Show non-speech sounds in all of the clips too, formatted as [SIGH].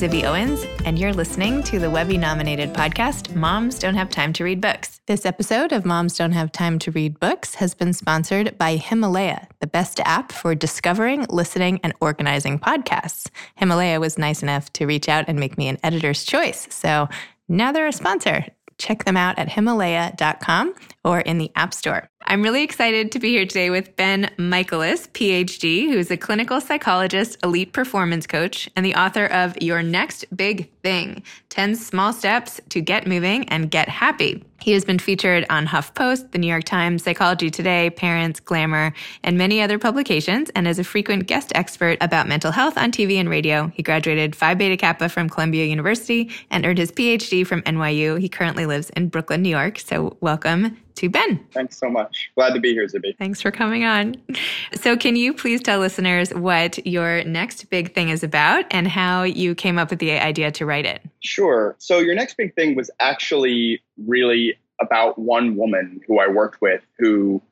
Zibby Owens, and you're listening to the Webby nominated podcast, Moms Don't Have Time to Read Books. This episode of Moms Don't Have Time to Read Books has been sponsored by Himalaya, the best app for discovering, listening, and organizing podcasts. Himalaya was nice enough to reach out and make me an editor's choice. So now they're a sponsor. Check them out at Himalaya.com or in the App Store. I'm really excited to be here today with Ben Michaelis, PhD, who's a clinical psychologist, elite performance coach, and the author of Your Next Big Thing 10 Small Steps to Get Moving and Get Happy. He has been featured on HuffPost, The New York Times, Psychology Today, Parents, Glamour, and many other publications, and is a frequent guest expert about mental health on TV and radio. He graduated Phi Beta Kappa from Columbia University and earned his PhD from NYU. He currently lives in Brooklyn, New York. So, welcome to Ben. Thanks so much. Glad to be here, Zibby. Thanks for coming on. So, can you please tell listeners what your next big thing is about and how you came up with the idea to write it? Sure. So, your next big thing was actually really about one woman who I worked with who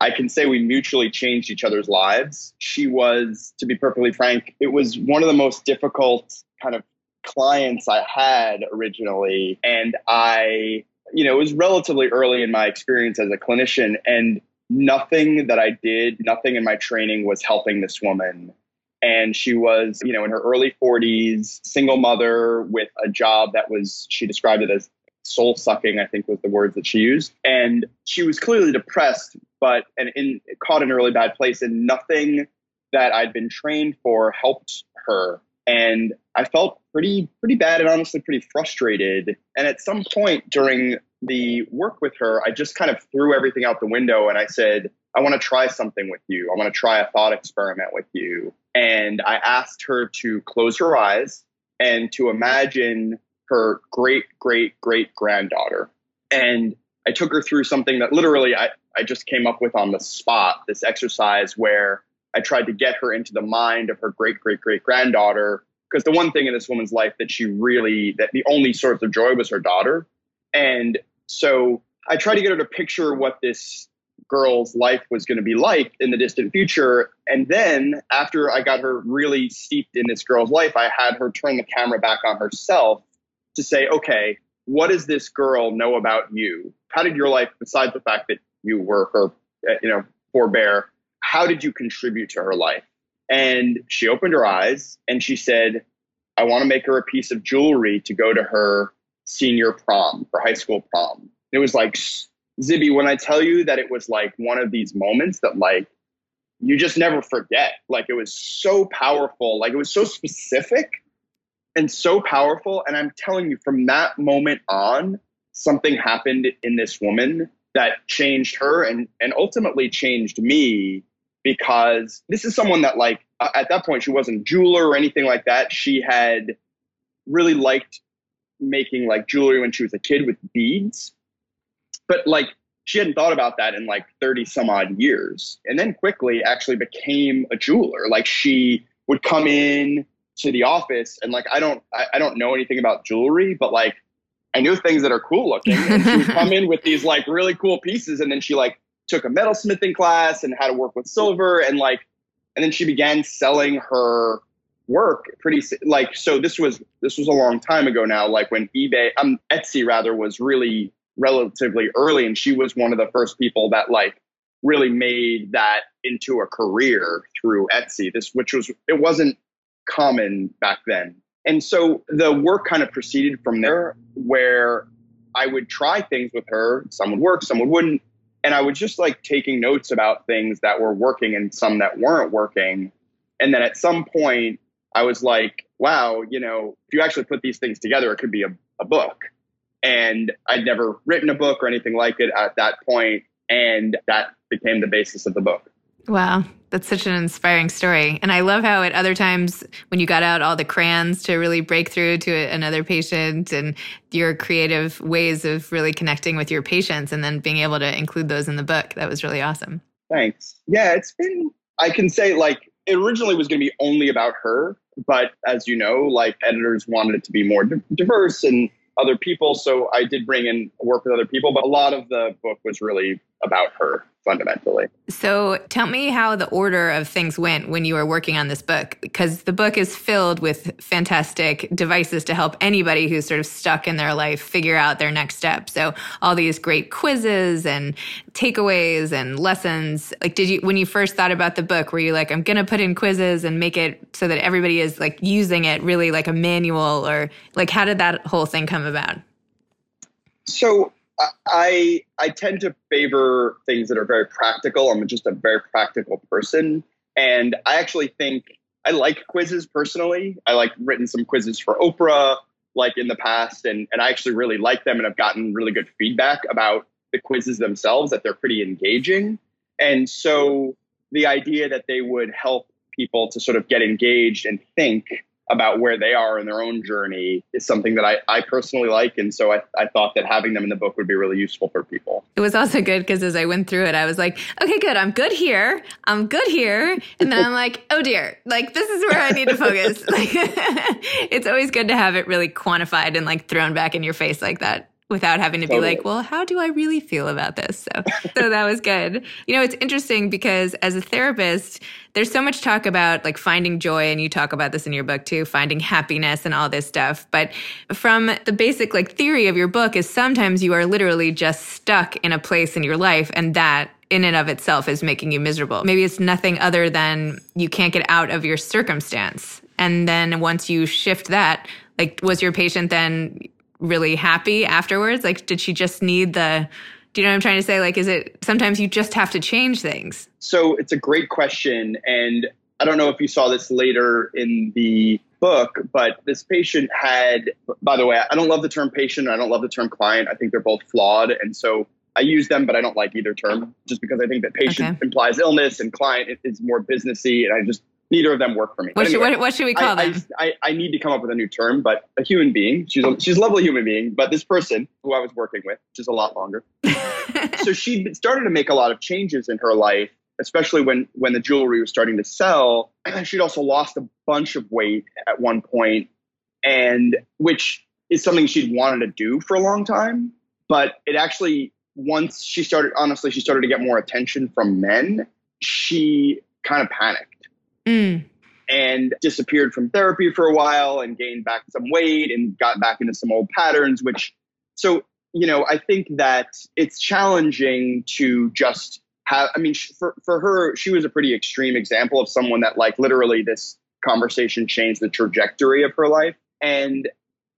I can say we mutually changed each other's lives. She was, to be perfectly frank, it was one of the most difficult kind of clients I had originally. And I you know, it was relatively early in my experience as a clinician, and nothing that I did, nothing in my training was helping this woman. And she was, you know, in her early 40s, single mother with a job that was, she described it as soul sucking, I think was the words that she used. And she was clearly depressed, but and in caught in a really bad place, and nothing that I'd been trained for helped her. And I felt pretty pretty bad and honestly pretty frustrated. And at some point during the work with her, I just kind of threw everything out the window and I said, I want to try something with you. I want to try a thought experiment with you. And I asked her to close her eyes and to imagine her great, great, great granddaughter. And I took her through something that literally I, I just came up with on the spot this exercise where I tried to get her into the mind of her great, great, great granddaughter. Because the one thing in this woman's life that she really that the only source of joy was her daughter. And so i tried to get her to picture what this girl's life was going to be like in the distant future. And then after i got her really steeped in this girl's life i had her turn the camera back on herself to say okay what does this girl know about you how did your life besides the fact that you were her uh, you know forebear how did you contribute to her life and she opened her eyes and she said, I want to make her a piece of jewelry to go to her senior prom, her high school prom. It was like, Zibby, when I tell you that it was like one of these moments that like you just never forget. Like it was so powerful, like it was so specific and so powerful. And I'm telling you, from that moment on, something happened in this woman that changed her and and ultimately changed me because this is someone that like at that point she wasn't a jeweler or anything like that. She had really liked making like jewelry when she was a kid with beads. But like she hadn't thought about that in like 30 some odd years. And then quickly actually became a jeweler. Like she would come in to the office and like i don't I, I don't know anything about jewelry but like i knew things that are cool looking. And she would [LAUGHS] come in with these like really cool pieces and then she like took a metalsmithing class and how to work with silver and like and then she began selling her work pretty like so this was this was a long time ago now like when ebay um etsy rather was really relatively early and she was one of the first people that like really made that into a career through etsy. This which was it wasn't common back then and so the work kind of proceeded from there where i would try things with her some would work some wouldn't and I was just like taking notes about things that were working and some that weren't working. And then at some point, I was like, wow, you know, if you actually put these things together, it could be a, a book. And I'd never written a book or anything like it at that point, And that became the basis of the book. Wow, that's such an inspiring story. And I love how at other times when you got out all the crayons to really break through to another patient and your creative ways of really connecting with your patients and then being able to include those in the book. That was really awesome. Thanks. Yeah, it's been, I can say like it originally was going to be only about her. But as you know, like editors wanted it to be more diverse and other people. So I did bring in work with other people, but a lot of the book was really about her fundamentally. So tell me how the order of things went when you were working on this book, because the book is filled with fantastic devices to help anybody who's sort of stuck in their life figure out their next step. So all these great quizzes and takeaways and lessons. Like, did you, when you first thought about the book, were you like, I'm going to put in quizzes and make it so that everybody is like using it really like a manual or like, how did that whole thing come about? So I I tend to favor things that are very practical. I'm just a very practical person, and I actually think I like quizzes personally. I like written some quizzes for Oprah like in the past, and and I actually really like them, and I've gotten really good feedback about the quizzes themselves that they're pretty engaging, and so the idea that they would help people to sort of get engaged and think about where they are in their own journey is something that I, I personally like. And so I, I thought that having them in the book would be really useful for people. It was also good because as I went through it, I was like, okay, good. I'm good here. I'm good here. And then I'm like, oh dear, like this is where I need to focus. [LAUGHS] like, [LAUGHS] it's always good to have it really quantified and like thrown back in your face like that without having to totally. be like, well, how do I really feel about this? So, so that was good. You know, it's interesting because as a therapist, there's so much talk about like finding joy, and you talk about this in your book too, finding happiness and all this stuff. But from the basic like theory of your book is sometimes you are literally just stuck in a place in your life, and that in and of itself is making you miserable. Maybe it's nothing other than you can't get out of your circumstance. And then once you shift that, like was your patient then really happy afterwards? Like, did she just need the, do you know what I'm trying to say? Like, is it sometimes you just have to change things? So it's a great question. And I don't know if you saw this later in the book, but this patient had, by the way, I don't love the term patient. I don't love the term client. I think they're both flawed. And so I use them, but I don't like either term just because I think that patient okay. implies illness and client is more businessy. And I just, neither of them work for me. What, anyway, should, what, what should, we call I, them? I, I, I, need to come up with a new term, but a human being. She's a, she's a lovely human being, but this person who I was working with, which is a lot longer. [LAUGHS] so she started to make a lot of changes in her life, especially when when the jewelry was starting to sell. [CLEARS THROAT] She'd also lost a bunch of weight at one point, and which is something she'd wanted to do for a long time. But it actually, once she started, honestly, she started to get more attention from men. She kind of panicked mm. and disappeared from therapy for a while and gained back some weight and got back into some old patterns, which, so, you know, I think that it's challenging to just have, I mean, for, for her, she was a pretty extreme example of someone that, like, literally this conversation changed the trajectory of her life. And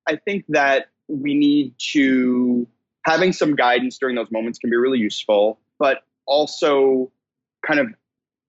I think that we need to, having some guidance during those moments can be really useful, but also kind of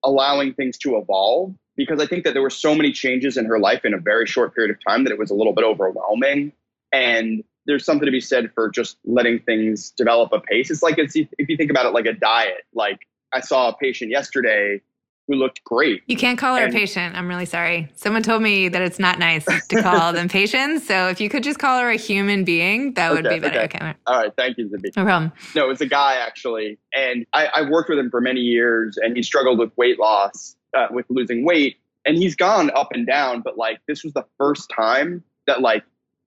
allowing things to evolve because I think that there were so many changes in her life in a very short period of time that it was a little bit overwhelming. And there's something to be said for just letting things develop a pace. It's like it's, if you think about it like a diet. Like I saw a patient yesterday who looked great. You can't call her and, a patient. I'm really sorry. Someone told me that it's not nice to call them [LAUGHS] patients. So if you could just call her a human being, that would be better. Okay. okay. All right. Thank you, Zibby. No problem. No, it's a guy actually. And I, I worked with him for many years and he struggled with weight loss uh, with losing weight, and he's gone up and down. But like this was the first time that like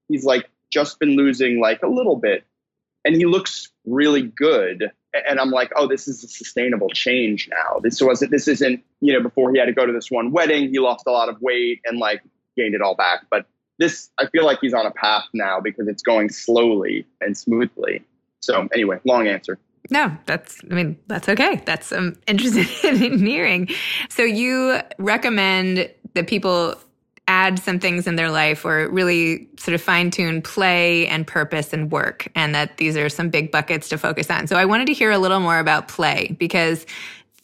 he's like just been losing like a little bit, and he looks really good. And I'm like, oh, this is a sustainable change now. This wasn't. This isn't. You know, before he had to go to this one wedding, he lost a lot of weight and like gained it all back. But this, I feel like he's on a path now because it's going slowly and smoothly. So anyway, long answer. No, that's, I mean, that's okay. That's um, [LAUGHS] interesting in engineering. So you recommend that people add some things in their life or really sort of fine tune play and purpose and work, and that these are some big buckets to focus on. So I wanted to hear a little more about play because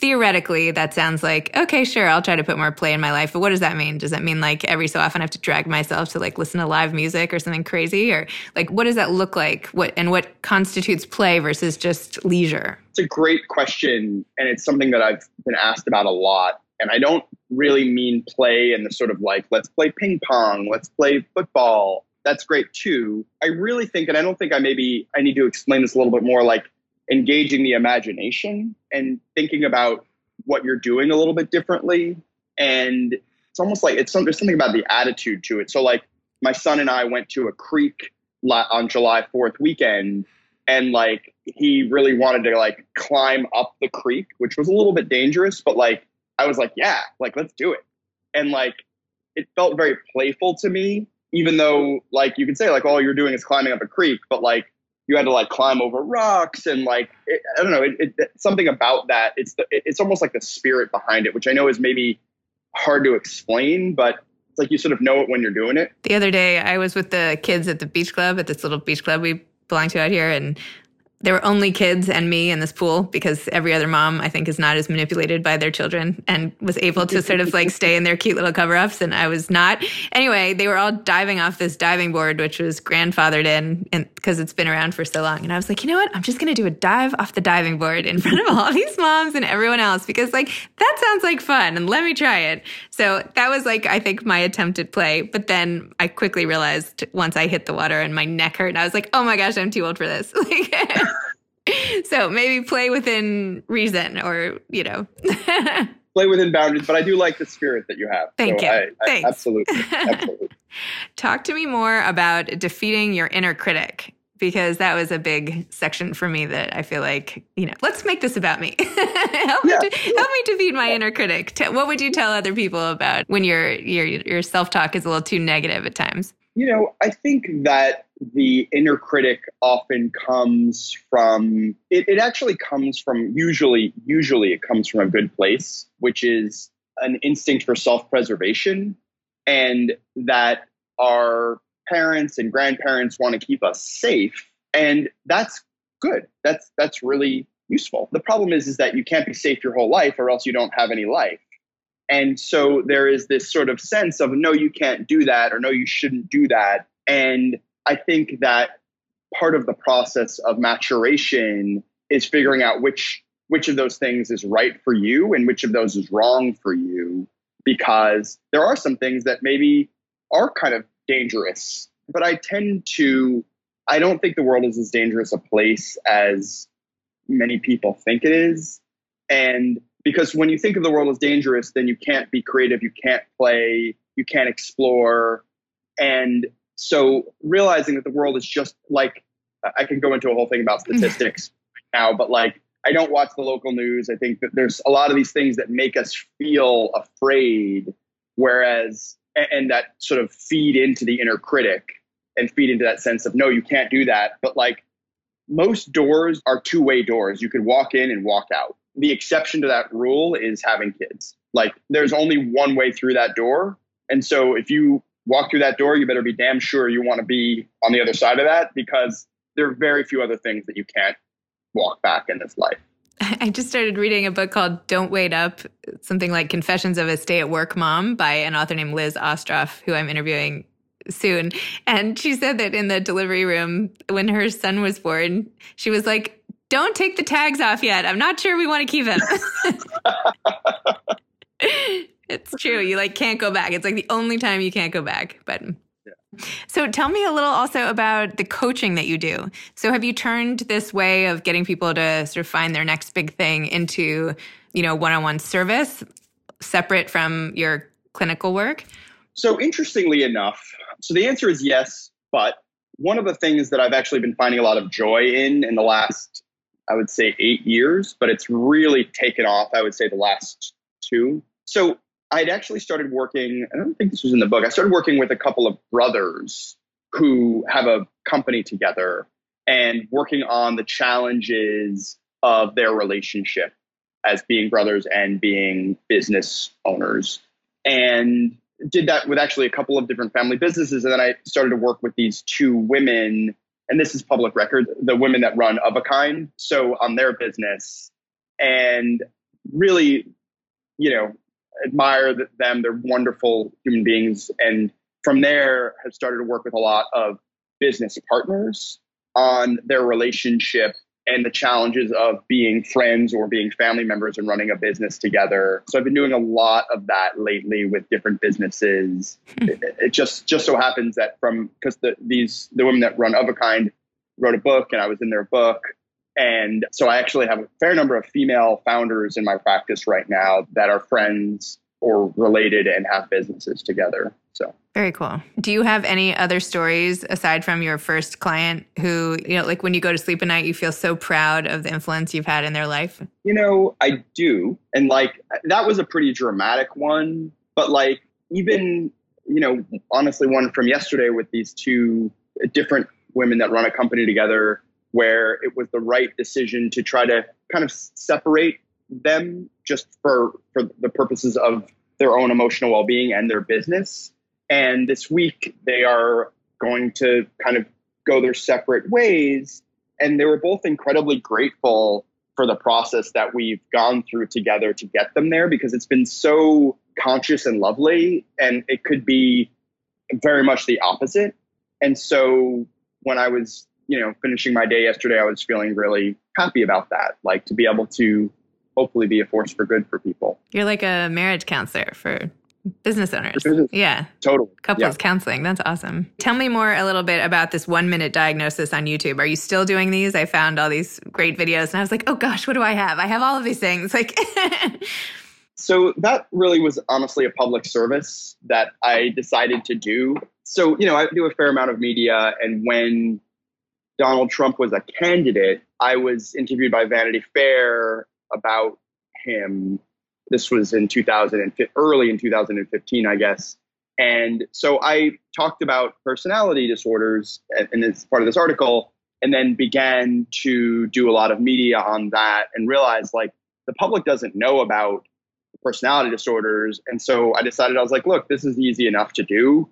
theoretically that sounds like okay sure i'll try to put more play in my life but what does that mean? Does that mean like every so often i have to drag myself to like listen to live music or something crazy? Or like what does that look like? What and what constitutes play versus just leisure? It's a great question and it's something that i've been asked about a lot and i don't really mean play in the sort of like let's play ping pong let's play football. That's great too. I really think and i don't think i maybe i need to explain this a little bit more like engaging the imagination and thinking about what you're doing a little bit differently. And it's almost like it's some, there's something about the attitude to it. So like my son and I went to a creek on July 4th weekend and like he really wanted to like climb up the creek, which was a little bit dangerous, but like I was like, yeah, like let's do it. And like it felt very playful to me, even though like you could say like all you're doing is climbing up a creek, but like you had to like climb over rocks and like it, I don't know, it, it, something about that. It's the, it's almost like the spirit behind it, which I know is maybe hard to explain, but it's like you sort of know it when you're doing it. The other day, I was with the kids at the beach club at this little beach club we belong to out here, and there were only kids and me in this pool because every other mom I think is not as manipulated by their children and was able to sort of like [LAUGHS] stay in their cute little cover ups and I was not. Anyway, they were all diving off this diving board which was grandfathered in because it's been around for so long and I was like, "You know what? I'm just going to do a dive off the diving board in [LAUGHS] front of all these moms and everyone else because like that sounds like fun and let me try it." So, that was like I think my attempt at play, but then I quickly realized once I hit the water and my neck hurt and I was like, "Oh my gosh, I'm too old for this." [LAUGHS] Like so maybe play within reason or, you know. [LAUGHS] play within boundaries, but I do like the spirit that you have. Thank so you. I. I, absolutely. Absolutely. [LAUGHS] Talk to me more about defeating your inner critic because that was a big section for me that I feel like, you know, let's make this about me. [LAUGHS] help, yeah, me to, yeah. help me defeat my inner critic. What would you tell other people about when your your your self-talk is a little too negative at times? You know, I think that the inner critic often comes from it, it actually comes from usually usually it comes from a good place which is an instinct for self-preservation and that our parents and grandparents want to keep us safe and that's good. That's that's really useful. The problem is is that you can't be safe your whole life or else you don't have any life and so there is this sort of sense of no you can't do that or no you shouldn't do that. And I think that part of the process of maturation is figuring out which which of those things is right for you and which of those is wrong for you. Because there are some things that maybe are kind of dangerous but i tend to i don't think the world is as dangerous a place as many people think it is. And because when you think of the world as dangerous then you can't be creative you can't play you can't explore and so realizing that the world is just like I can go into a whole thing about [LAUGHS] statistics now, but like I don't watch the local news. I think that there's a lot of these things that make us feel afraid, whereas and that sort of feed into the inner critic and feed into that sense of no, you can't do that. But like most doors are two-way doors. You could walk in and walk out. The exception to that rule is having kids. Like there's only one way through that door. And so if you walk through that door, you better be damn sure you want to be on the other side of that because there are very few other things that you can't walk back in this life. [LAUGHS] I just started reading a book called Don't Wait Up, something like Confessions of a Stay at Work Mom by an author named Liz Astrof, who I'm interviewing soon. And she said that in the delivery room, when her son was born, she was like, Don't take the tags off yet. I'm not sure we want to keep him. [LAUGHS] it's true. You like can't go back. It's like the only time you can't go back. But yeah. so tell me a little also about the coaching that you do. So have you turned this way of getting people to sort of find their next big thing into, you know, one-on-one service separate from your clinical work? So interestingly enough, so the answer is yes, but one of the things that I've actually been finding a lot of joy in in the last I would say 8 years, but it's really taken off I would say the last 2. So I'd actually started working, I don't think this was in the book, I started working with a couple of brothers who have a company together and working on the challenges of their relationship as being brothers and being business owners. And did that with actually a couple of different family businesses. And then I started to work with these two women, and this is public record, the women that run of a kind. So on their business. And really, you know, admire them. They're wonderful human beings. And from there, have started to work with a lot of business partners on their relationship and the challenges of being friends or being family members and running a business together. So I've been doing a lot of that lately with different businesses. Hmm. it, it, just just so happens that from because the these the women that run of a kind wrote a book and I was in their book. And so I actually have a fair number of female founders in my practice right now that are friends or related and have businesses together. So very cool. Do you have any other stories aside from your first client who, you know, like when you go to sleep at night, you feel so proud of the influence you've had in their life? You know, I do. And like that was a pretty dramatic one. But like even, you know, honestly, one from yesterday with these two different women that run a company together where it was the right decision to try to kind of separate them just for for the purposes of their own emotional well-being and their business and this week, they are going to kind of go their separate ways. And they were both incredibly grateful for the process that we've gone through together to get them there because it's been so conscious and lovely. And it could be very much the opposite. And so when I was, you know, finishing my day yesterday, I was feeling really happy about that, like to be able to hopefully be a force for good for people. You're like a marriage counselor for business owners. Business. Yeah. Totally. Couples yeah. counseling. That's awesome. Tell me more a little bit about this one minute diagnosis on YouTube. Are you still doing these? I found all these great videos and I was like, oh gosh, what do I have? I have all of these things. Like, [LAUGHS] so that really was honestly a public service that I decided to do. So, you know, I do a fair amount of media. And when Donald Trump was a candidate, I was interviewed by Vanity Fair about him this was in 2000 early in 2015, I guess. And so I talked about personality disorders, and it's part of this article, and then began to do a lot of media on that and realized like the public doesn't know about personality disorders. And so I decided I was like, look, this is easy enough to do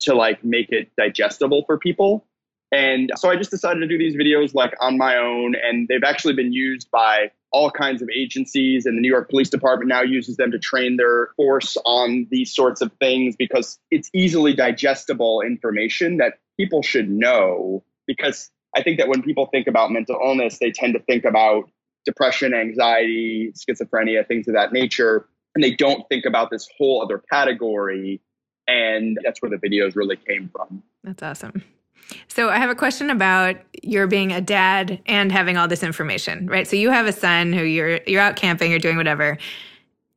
to like make it digestible for people. And so I just decided to do these videos like on my own, and they've actually been used by all kinds of agencies, and the New York Police Department now uses them to train their force on these sorts of things because it's easily digestible information that people should know. Because I think that when people think about mental illness, they tend to think about depression, anxiety, schizophrenia, things of that nature, and they don't think about this whole other category. And that's where the videos really came from. That's awesome. So I have a question about your being a dad and having all this information, right? So you have a son who you're you're out camping, you're doing whatever.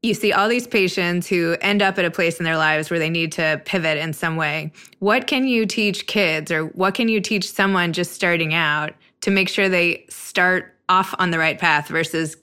You see all these patients who end up at a place in their lives where they need to pivot in some way. What can you teach kids or what can you teach someone just starting out to make sure they start off on the right path versus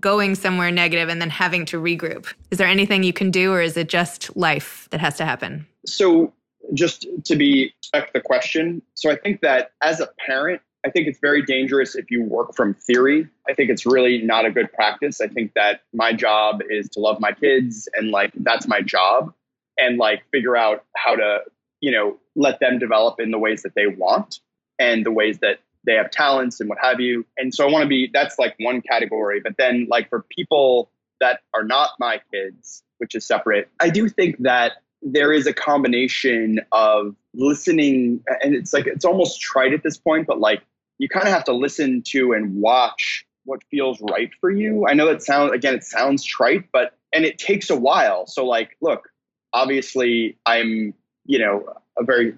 going somewhere negative and then having to regroup? Is there anything you can do or is it just life that has to happen? So just to be expect the question. So I think that as a parent, I think it's very dangerous if you work from theory. I think it's really not a good practice. I think that my job is to love my kids and like that's my job and like figure out how to, you know, let them develop in the ways that they want and the ways that they have talents and what have you. And so I want to be that's like one category, but then like for people that are not my kids, which is separate, I do think that there is a combination of listening and it's like it's almost trite at this point but like you kind of have to listen to and watch what feels right for you. I know that sounds again it sounds trite but and it takes a while. So like look obviously i'm you know a very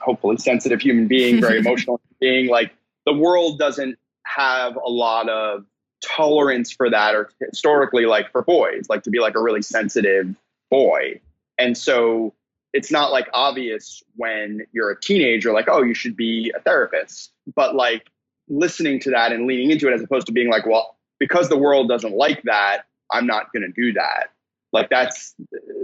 hopefully sensitive human being very [LAUGHS] emotional being. Like the world doesn't have a lot of tolerance for that or historically like for boys like to be like a really sensitive boy and so it's not like obvious when you're a teenager, like, oh, you should be a therapist. But like listening to that and leaning into it as opposed to being like, well, because the world doesn't like that, I'm not going to do that. Like that's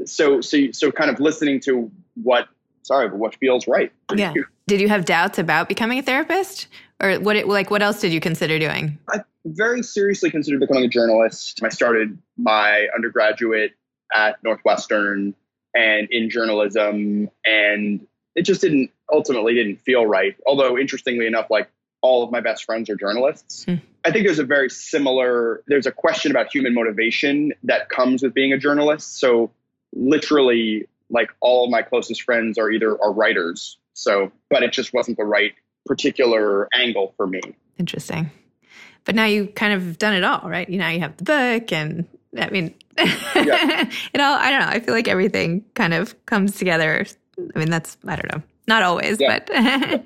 so, so, so kind of listening to what, sorry, but what feels right. yeah. You. Did you have doubts about becoming a therapist or what, it, like, what else did you consider doing? I very seriously considered becoming a journalist. I started my undergraduate at Northwestern and in journalism and it just didn't ultimately didn't feel right. Although interestingly enough like all of my best friends are journalists. Mm. i think there's a very similar there's a question about human motivation that comes with being a journalist. So literally like all of my closest friends are either are writers. So but it just wasn't the right particular angle for me. Interesting. But now you kind of done it all right? You know you have the book and i mean yeah. [LAUGHS] it all I don't know. I feel like everything kind of comes together. I mean, that's I don't know. Not always, yeah. but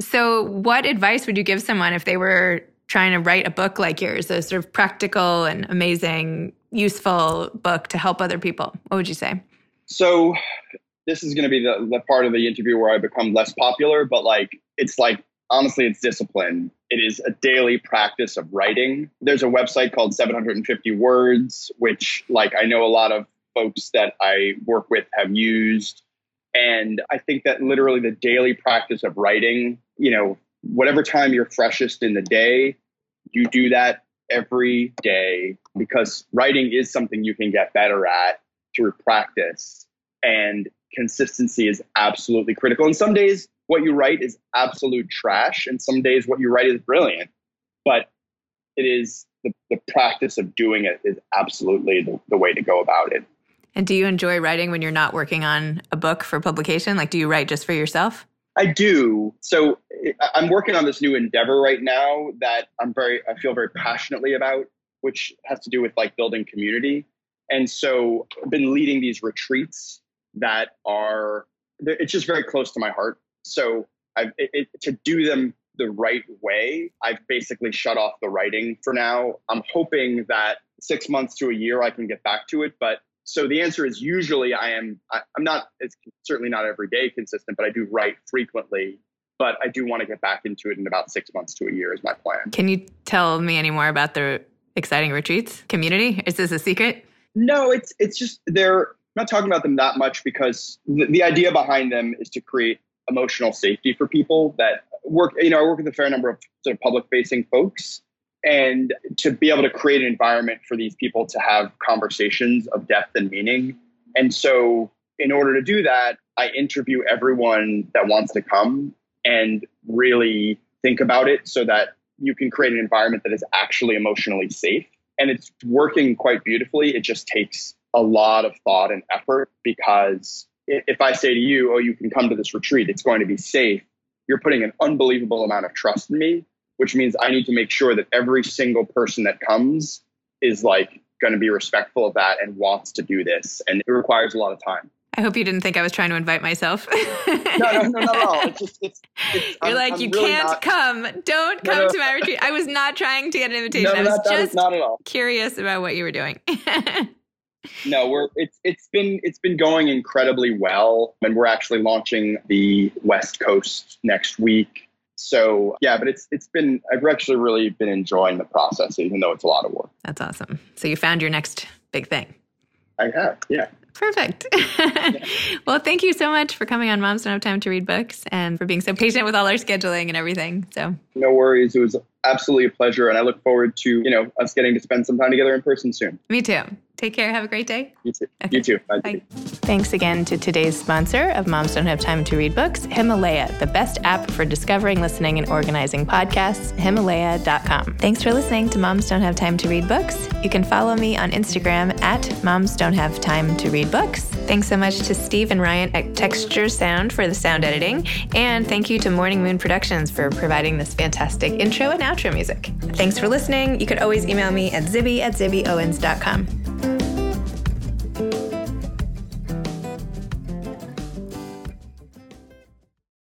[LAUGHS] so what advice would you give someone if they were trying to write a book like yours, a sort of practical and amazing, useful book to help other people? What would you say? So this is going to be the, the part of the interview where I become less popular, but like, it's like, honestly, it's discipline. It is a daily practice of writing. There's a website called 750 Words, which, like, I know a lot of folks that I work with have used. And I think that literally the daily practice of writing, you know, whatever time you're freshest in the day, you do that every day because writing is something you can get better at through practice. And consistency is absolutely critical. And some days, what you write is absolute trash, and some days, what you write is brilliant. But it is the, the practice of doing it is absolutely the, the way to go about it. And do you enjoy writing when you're not working on a book for publication? Like, do you write just for yourself? I do. So I'm working on this new endeavor right now that I'm very, I feel very passionately about, which has to do with like building community. And so I've been leading these retreats that are, it's just very close to my heart. So I've, it, it, to do them the right way, I've basically shut off the writing for now. I'm hoping that six months to a year I can get back to it, but so the answer is usually I am I, am not it's certainly not every day consistent, but I do write frequently. But I do want to get back into it in about six months to a year is my plan. Can you tell me any more about the exciting retreats community? Is this a secret? No, it's it's just they're I'm not talking about them that much because the, the idea behind them is to create emotional safety for people that work. You know, I work with a fair number of sort of public facing folks and to be able to create an environment for these people to have conversations of depth and meaning. And so, in order to do that, I interview everyone that wants to come and really think about it so that you can create an environment that is actually emotionally safe. And it's working quite beautifully. It just takes a lot of thought and effort because if I say to you, oh, you can come to this retreat, it's going to be safe, you're putting an unbelievable amount of trust in me which means I need to make sure that every single person that comes is like going to be respectful of that and wants to do this. And it requires a lot of time. I hope you didn't think I was trying to invite myself. [LAUGHS] no, no, no, not at all. It's just, it's, it's, You're I'm, like, I'm you really can't not... come. Don't come no, no. to my retreat. I was not trying to get an invitation. No, I was not, just not at all. curious about what you were doing. [LAUGHS] no, we're it's it's been it's been going incredibly well, and we're actually launching the West Coast next week. So yeah, but it's it's been I've actually really been enjoying the process, even though it's a lot of work. That's awesome. So you found your next big thing. I have, yeah. Perfect. yeah. [LAUGHS] well, thank you so much for coming on Moms Don't Have Time to Read Books and for being so patient with all our scheduling and everything. So no worries. It was absolutely a pleasure, and I look forward to you know us getting to spend some time together in person soon. Me too. Take care. Have a great day. You too. Okay. You too. Bye. Bye. Thanks again to today's sponsor of Moms Don't Have Time to Read Books, Himalaya, the best app for discovering, listening, and organizing podcasts, Himalaya.com. Thanks for listening to Moms Don't Have Time to Read Books. You can follow me on Instagram at Moms Don't Have Time to Read Books. Thanks so much to Steve and Ryan at Texture Sound for the sound editing. And thank you to Morning Moon Productions for providing this fantastic intro and outro music. Thanks for listening. You could always email me at zibby at zibbyowens.com.